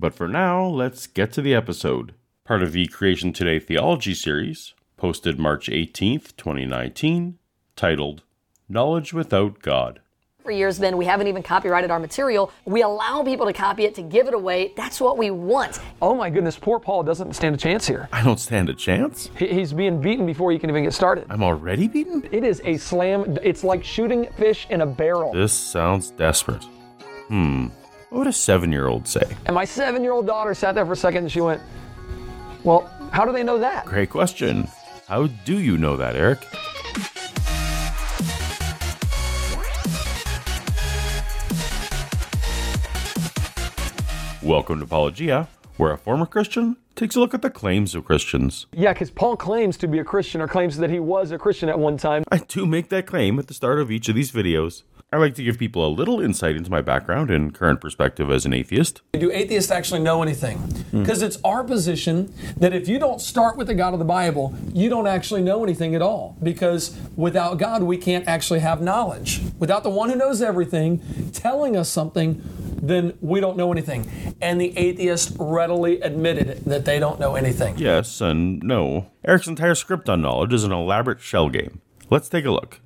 But for now, let's get to the episode. Part of the Creation Today Theology series, posted March 18th, 2019, titled Knowledge Without God. For years, then, we haven't even copyrighted our material. We allow people to copy it, to give it away. That's what we want. Oh my goodness, poor Paul doesn't stand a chance here. I don't stand a chance. He- He's being beaten before you can even get started. I'm already beaten? It is a slam. It's like shooting fish in a barrel. This sounds desperate. Hmm. What would a seven year old say? And my seven year old daughter sat there for a second and she went, Well, how do they know that? Great question. How do you know that, Eric? Welcome to Paulogia, where a former Christian takes a look at the claims of Christians. Yeah, because Paul claims to be a Christian or claims that he was a Christian at one time. I do make that claim at the start of each of these videos. I like to give people a little insight into my background and current perspective as an atheist. Do atheists actually know anything? Hmm. Because it's our position that if you don't start with the God of the Bible, you don't actually know anything at all. Because without God, we can't actually have knowledge. Without the one who knows everything telling us something, then we don't know anything. And the atheist readily admitted it, that they don't know anything. Yes and no. Eric's entire script on knowledge is an elaborate shell game. Let's take a look.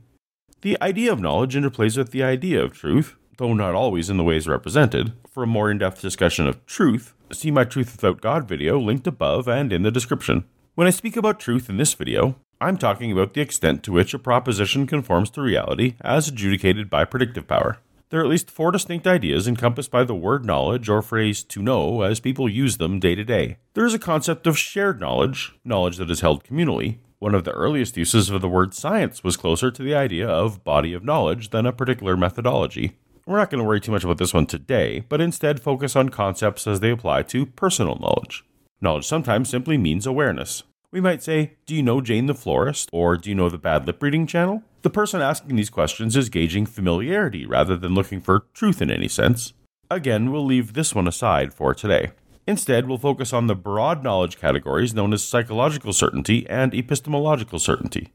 The idea of knowledge interplays with the idea of truth, though not always in the ways represented. For a more in depth discussion of truth, see my Truth Without God video linked above and in the description. When I speak about truth in this video, I'm talking about the extent to which a proposition conforms to reality as adjudicated by predictive power. There are at least four distinct ideas encompassed by the word knowledge or phrase to know as people use them day to day. There is a concept of shared knowledge, knowledge that is held communally. One of the earliest uses of the word science was closer to the idea of body of knowledge than a particular methodology. We're not going to worry too much about this one today, but instead focus on concepts as they apply to personal knowledge. Knowledge sometimes simply means awareness. We might say, Do you know Jane the florist? Or do you know the bad lip reading channel? The person asking these questions is gauging familiarity rather than looking for truth in any sense. Again, we'll leave this one aside for today. Instead, we'll focus on the broad knowledge categories known as psychological certainty and epistemological certainty.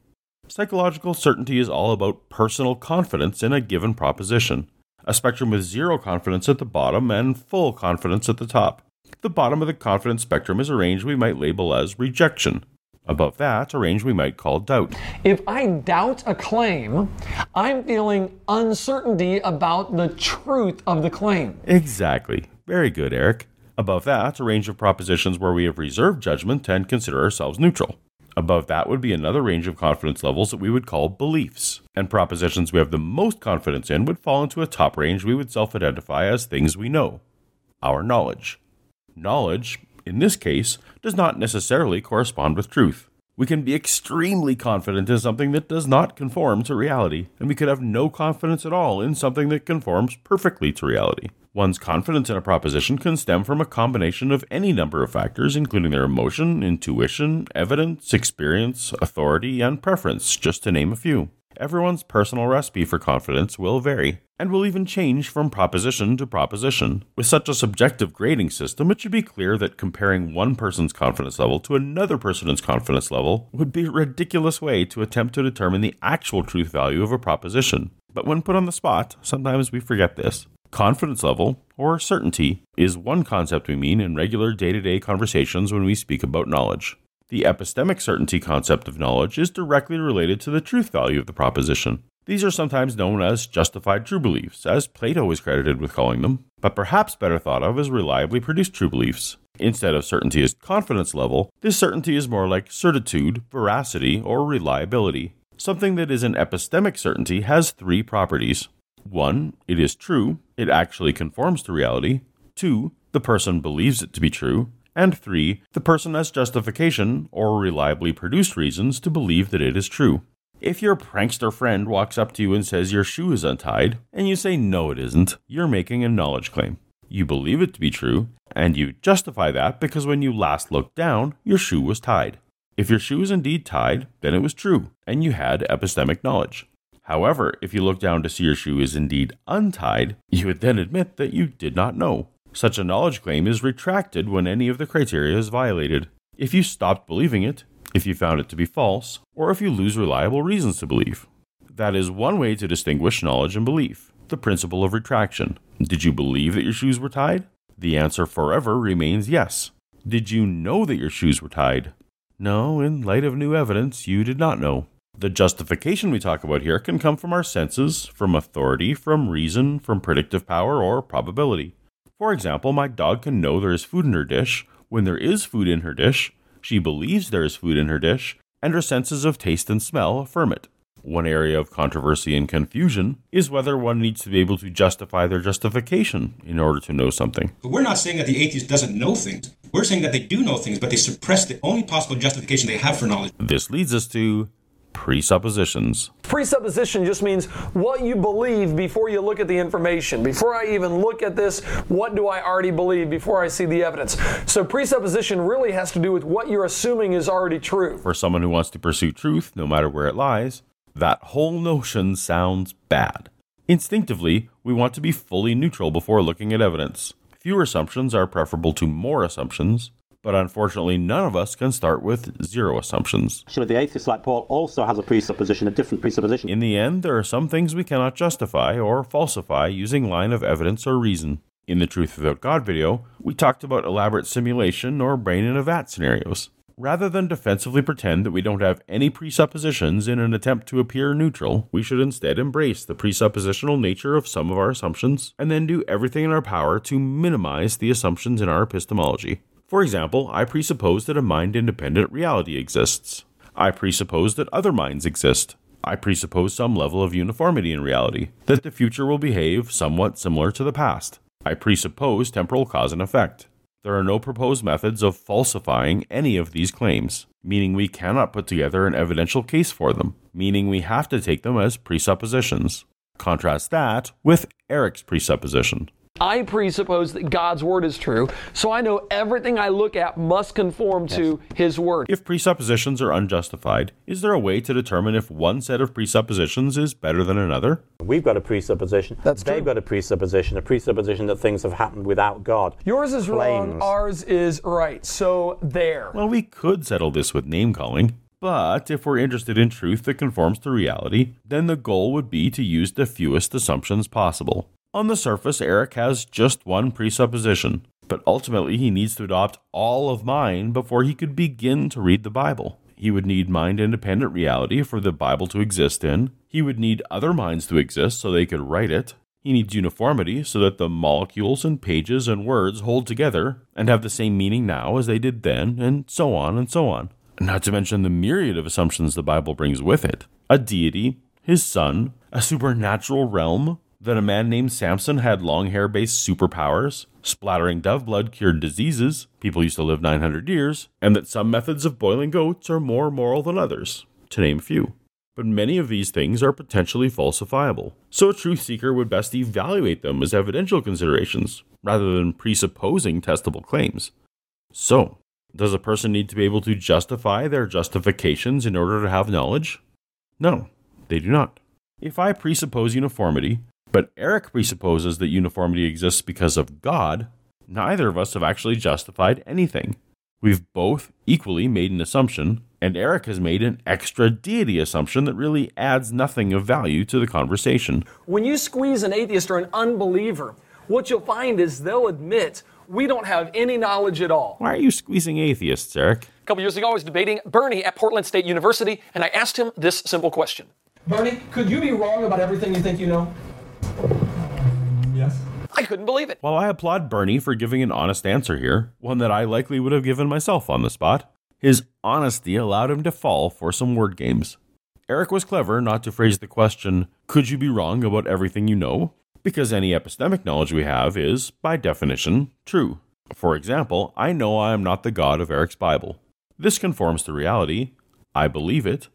Psychological certainty is all about personal confidence in a given proposition, a spectrum with zero confidence at the bottom and full confidence at the top. The bottom of the confidence spectrum is a range we might label as rejection. Above that, a range we might call doubt. If I doubt a claim, I'm feeling uncertainty about the truth of the claim. Exactly. Very good, Eric. Above that, a range of propositions where we have reserved judgment and consider ourselves neutral. Above that would be another range of confidence levels that we would call beliefs. And propositions we have the most confidence in would fall into a top range we would self identify as things we know our knowledge. Knowledge, in this case, does not necessarily correspond with truth. We can be extremely confident in something that does not conform to reality, and we could have no confidence at all in something that conforms perfectly to reality. One's confidence in a proposition can stem from a combination of any number of factors, including their emotion, intuition, evidence, experience, authority, and preference, just to name a few. Everyone's personal recipe for confidence will vary, and will even change from proposition to proposition. With such a subjective grading system, it should be clear that comparing one person's confidence level to another person's confidence level would be a ridiculous way to attempt to determine the actual truth value of a proposition. But when put on the spot, sometimes we forget this. Confidence level, or certainty, is one concept we mean in regular day to day conversations when we speak about knowledge. The epistemic certainty concept of knowledge is directly related to the truth value of the proposition. These are sometimes known as justified true beliefs, as Plato is credited with calling them, but perhaps better thought of as reliably produced true beliefs. Instead of certainty as confidence level, this certainty is more like certitude, veracity, or reliability. Something that is an epistemic certainty has three properties. One, it is true, it actually conforms to reality. Two, the person believes it to be true. And three, the person has justification or reliably produced reasons to believe that it is true. If your prankster friend walks up to you and says your shoe is untied, and you say no it isn't, you're making a knowledge claim. You believe it to be true, and you justify that because when you last looked down, your shoe was tied. If your shoe is indeed tied, then it was true, and you had epistemic knowledge. However, if you look down to see your shoe is indeed untied, you would then admit that you did not know. Such a knowledge claim is retracted when any of the criteria is violated. If you stopped believing it, if you found it to be false, or if you lose reliable reasons to believe. That is one way to distinguish knowledge and belief the principle of retraction. Did you believe that your shoes were tied? The answer forever remains yes. Did you know that your shoes were tied? No, in light of new evidence, you did not know. The justification we talk about here can come from our senses, from authority, from reason, from predictive power, or probability. For example, my dog can know there is food in her dish when there is food in her dish, she believes there is food in her dish, and her senses of taste and smell affirm it. One area of controversy and confusion is whether one needs to be able to justify their justification in order to know something. But we're not saying that the atheist doesn't know things. We're saying that they do know things, but they suppress the only possible justification they have for knowledge. This leads us to presuppositions. Presupposition just means what you believe before you look at the information. Before I even look at this, what do I already believe before I see the evidence? So presupposition really has to do with what you're assuming is already true. For someone who wants to pursue truth, no matter where it lies, that whole notion sounds bad. Instinctively, we want to be fully neutral before looking at evidence. Fewer assumptions are preferable to more assumptions, but unfortunately, none of us can start with zero assumptions. Actually, the atheist, like Paul, also has a presupposition, a different presupposition. In the end, there are some things we cannot justify or falsify using line of evidence or reason. In the Truth Without God video, we talked about elaborate simulation or brain in a vat scenarios. Rather than defensively pretend that we don't have any presuppositions in an attempt to appear neutral, we should instead embrace the presuppositional nature of some of our assumptions and then do everything in our power to minimize the assumptions in our epistemology. For example, I presuppose that a mind independent reality exists. I presuppose that other minds exist. I presuppose some level of uniformity in reality, that the future will behave somewhat similar to the past. I presuppose temporal cause and effect. There are no proposed methods of falsifying any of these claims, meaning we cannot put together an evidential case for them, meaning we have to take them as presuppositions. Contrast that with Eric's presupposition. I presuppose that God's word is true, so I know everything I look at must conform to his word. If presuppositions are unjustified, is there a way to determine if one set of presuppositions is better than another? We've got a presupposition. That's They've true. got a presupposition, a presupposition that things have happened without God. Yours is wrong, ours is right. So there. Well, we could settle this with name calling. But if we're interested in truth that conforms to reality, then the goal would be to use the fewest assumptions possible. On the surface, Eric has just one presupposition, but ultimately he needs to adopt all of mine before he could begin to read the Bible. He would need mind independent reality for the Bible to exist in. He would need other minds to exist so they could write it. He needs uniformity so that the molecules and pages and words hold together and have the same meaning now as they did then, and so on and so on. Not to mention the myriad of assumptions the Bible brings with it a deity, his son, a supernatural realm, that a man named Samson had long hair based superpowers, splattering dove blood cured diseases, people used to live 900 years, and that some methods of boiling goats are more moral than others, to name a few. But many of these things are potentially falsifiable, so a truth seeker would best evaluate them as evidential considerations rather than presupposing testable claims. So, does a person need to be able to justify their justifications in order to have knowledge? No, they do not. If I presuppose uniformity, but Eric presupposes that uniformity exists because of God, neither of us have actually justified anything. We've both equally made an assumption, and Eric has made an extra deity assumption that really adds nothing of value to the conversation. When you squeeze an atheist or an unbeliever, what you'll find is they'll admit we don't have any knowledge at all. Why are you squeezing atheists, Eric? A couple years ago, I was debating Bernie at Portland State University, and I asked him this simple question. Bernie, could you be wrong about everything you think you know? Yes. I couldn't believe it. While I applaud Bernie for giving an honest answer here, one that I likely would have given myself on the spot, his honesty allowed him to fall for some word games. Eric was clever not to phrase the question, Could you be wrong about everything you know? Because any epistemic knowledge we have is, by definition, true. For example, I know I am not the God of Eric's Bible. This conforms to reality. I believe it.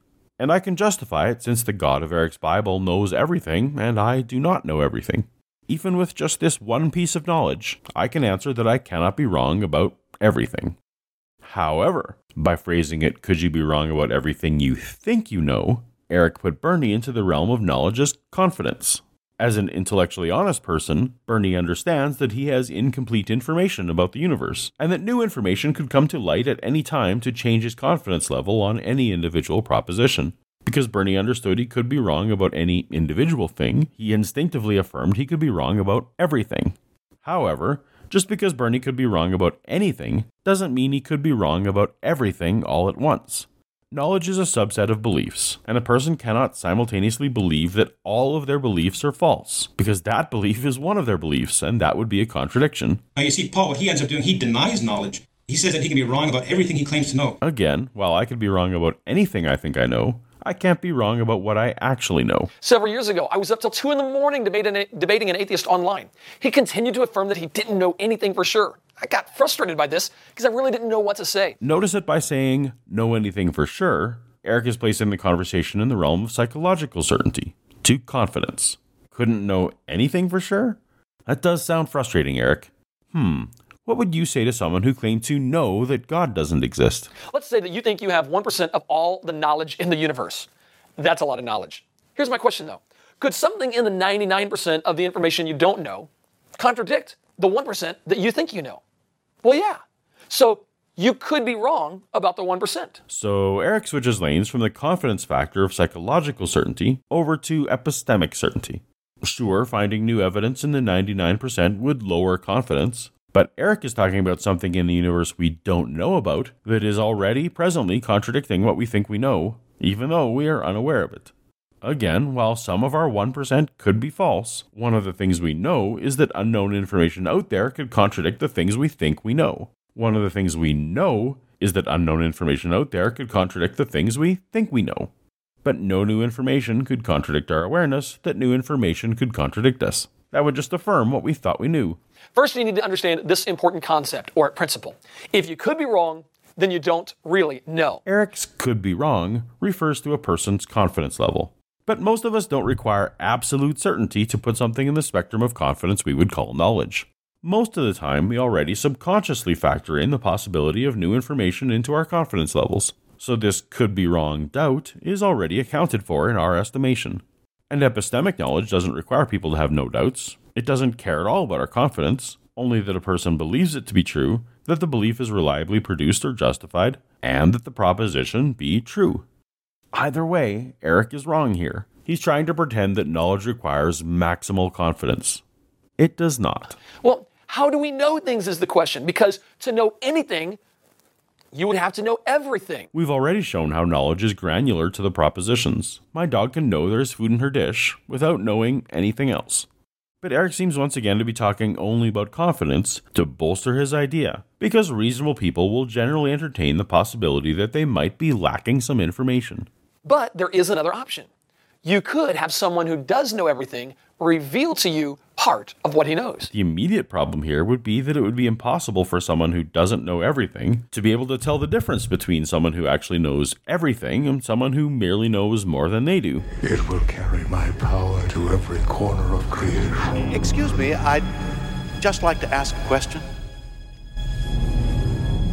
And I can justify it since the God of Eric's Bible knows everything and I do not know everything. Even with just this one piece of knowledge, I can answer that I cannot be wrong about everything. However, by phrasing it, could you be wrong about everything you think you know? Eric put Bernie into the realm of knowledge as confidence. As an intellectually honest person, Bernie understands that he has incomplete information about the universe, and that new information could come to light at any time to change his confidence level on any individual proposition. Because Bernie understood he could be wrong about any individual thing, he instinctively affirmed he could be wrong about everything. However, just because Bernie could be wrong about anything doesn't mean he could be wrong about everything all at once. Knowledge is a subset of beliefs, and a person cannot simultaneously believe that all of their beliefs are false, because that belief is one of their beliefs, and that would be a contradiction. Now, you see, Paul, what he ends up doing, he denies knowledge. He says that he can be wrong about everything he claims to know. Again, while I could be wrong about anything I think I know, I can't be wrong about what I actually know. Several years ago, I was up till 2 in the morning debating, debating an atheist online. He continued to affirm that he didn't know anything for sure. I got frustrated by this because I really didn't know what to say. Notice that by saying know anything for sure, Eric is placing the conversation in the realm of psychological certainty to confidence. Couldn't know anything for sure? That does sound frustrating, Eric. Hmm. What would you say to someone who claimed to know that God doesn't exist? Let's say that you think you have 1% of all the knowledge in the universe. That's a lot of knowledge. Here's my question though Could something in the 99% of the information you don't know contradict the 1% that you think you know? Well, yeah. So you could be wrong about the 1%. So Eric switches lanes from the confidence factor of psychological certainty over to epistemic certainty. Sure, finding new evidence in the 99% would lower confidence, but Eric is talking about something in the universe we don't know about that is already presently contradicting what we think we know, even though we are unaware of it. Again, while some of our 1% could be false, one of the things we know is that unknown information out there could contradict the things we think we know. One of the things we know is that unknown information out there could contradict the things we think we know. But no new information could contradict our awareness that new information could contradict us. That would just affirm what we thought we knew. First, you need to understand this important concept or principle. If you could be wrong, then you don't really know. Eric's could be wrong refers to a person's confidence level. But most of us don't require absolute certainty to put something in the spectrum of confidence we would call knowledge. Most of the time, we already subconsciously factor in the possibility of new information into our confidence levels. So, this could be wrong doubt is already accounted for in our estimation. And epistemic knowledge doesn't require people to have no doubts. It doesn't care at all about our confidence, only that a person believes it to be true, that the belief is reliably produced or justified, and that the proposition be true. Either way, Eric is wrong here. He's trying to pretend that knowledge requires maximal confidence. It does not. Well, how do we know things is the question, because to know anything, you would have to know everything. We've already shown how knowledge is granular to the propositions. My dog can know there's food in her dish without knowing anything else. But Eric seems once again to be talking only about confidence to bolster his idea, because reasonable people will generally entertain the possibility that they might be lacking some information. But there is another option. You could have someone who does know everything reveal to you part of what he knows. The immediate problem here would be that it would be impossible for someone who doesn't know everything to be able to tell the difference between someone who actually knows everything and someone who merely knows more than they do. It will carry my power to every corner of creation. Excuse me, I'd just like to ask a question.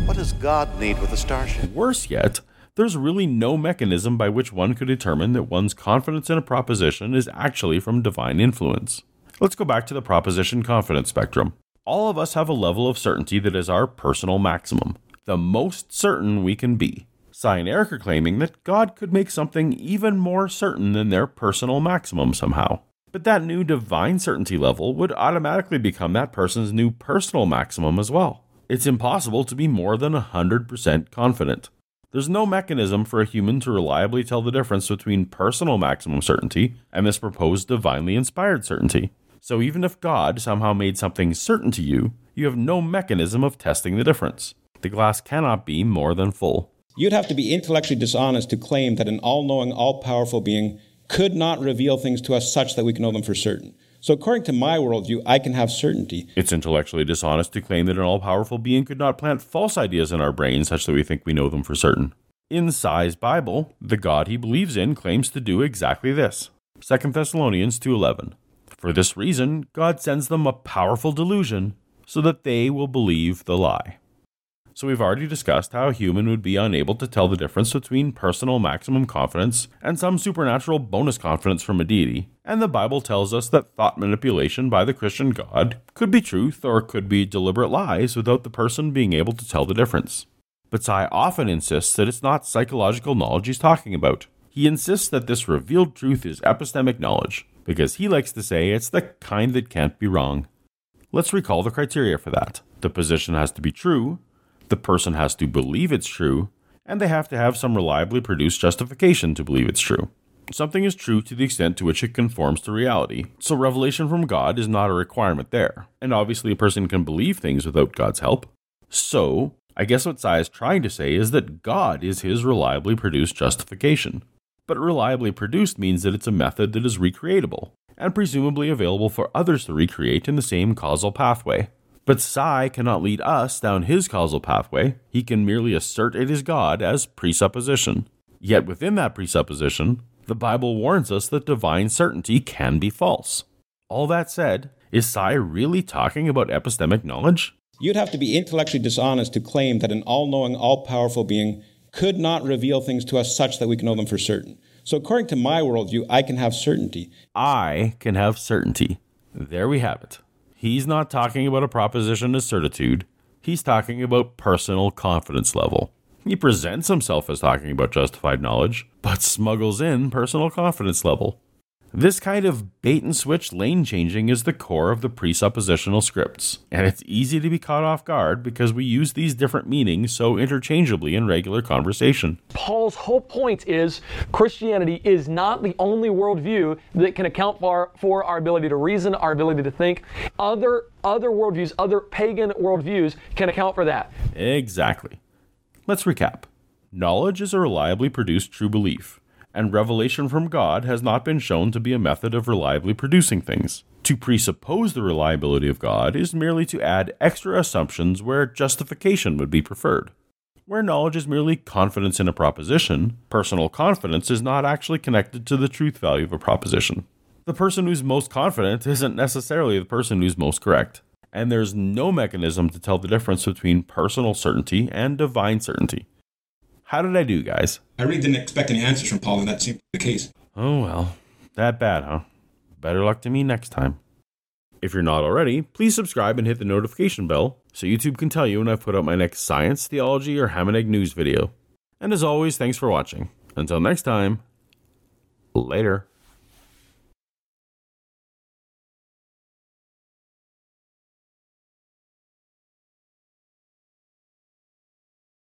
What does God need with a starship? Worse yet, there's really no mechanism by which one could determine that one's confidence in a proposition is actually from divine influence. Let's go back to the proposition confidence spectrum. All of us have a level of certainty that is our personal maximum, the most certain we can be. Sye and Eric are claiming that God could make something even more certain than their personal maximum somehow. But that new divine certainty level would automatically become that person's new personal maximum as well. It's impossible to be more than 100% confident. There's no mechanism for a human to reliably tell the difference between personal maximum certainty and this proposed divinely inspired certainty. So even if God somehow made something certain to you, you have no mechanism of testing the difference. The glass cannot be more than full. You'd have to be intellectually dishonest to claim that an all knowing, all powerful being could not reveal things to us such that we can know them for certain. So, according to my worldview, I can have certainty. It's intellectually dishonest to claim that an all powerful being could not plant false ideas in our brains such that we think we know them for certain. In Sye's Bible, the God he believes in claims to do exactly this. 2 Thessalonians 2:11. For this reason, God sends them a powerful delusion so that they will believe the lie. So, we've already discussed how a human would be unable to tell the difference between personal maximum confidence and some supernatural bonus confidence from a deity, and the Bible tells us that thought manipulation by the Christian God could be truth or could be deliberate lies without the person being able to tell the difference. But Sye often insists that it's not psychological knowledge he's talking about. He insists that this revealed truth is epistemic knowledge, because he likes to say it's the kind that can't be wrong. Let's recall the criteria for that. The position has to be true, the person has to believe it's true, and they have to have some reliably produced justification to believe it's true. Something is true to the extent to which it conforms to reality, so revelation from God is not a requirement there. And obviously, a person can believe things without God's help. So, I guess what Sye is trying to say is that God is his reliably produced justification. But reliably produced means that it's a method that is recreatable, and presumably available for others to recreate in the same causal pathway. But Sye cannot lead us down his causal pathway, he can merely assert it is God as presupposition. Yet within that presupposition, the Bible warns us that divine certainty can be false. All that said, is Sye really talking about epistemic knowledge? You'd have to be intellectually dishonest to claim that an all knowing, all powerful being could not reveal things to us such that we can know them for certain. So, according to my worldview, I can have certainty. I can have certainty. There we have it. He's not talking about a proposition of certitude. He's talking about personal confidence level. He presents himself as talking about justified knowledge, but smuggles in personal confidence level. This kind of bait and switch lane changing is the core of the presuppositional scripts, and it's easy to be caught off guard because we use these different meanings so interchangeably in regular conversation. Paul's whole point is Christianity is not the only worldview that can account for, for our ability to reason, our ability to think. Other other worldviews, other pagan worldviews can account for that. Exactly. Let's recap. Knowledge is a reliably produced true belief and revelation from God has not been shown to be a method of reliably producing things. To presuppose the reliability of God is merely to add extra assumptions where justification would be preferred. Where knowledge is merely confidence in a proposition, personal confidence is not actually connected to the truth value of a proposition. The person who's most confident isn't necessarily the person who's most correct, and there's no mechanism to tell the difference between personal certainty and divine certainty. How did I do, guys? I really didn't expect any answers from Paul, and that seemed the case. Oh well, that bad, huh? Better luck to me next time. If you're not already, please subscribe and hit the notification bell so YouTube can tell you when I put out my next science, theology, or ham and egg news video. And as always, thanks for watching. Until next time, later.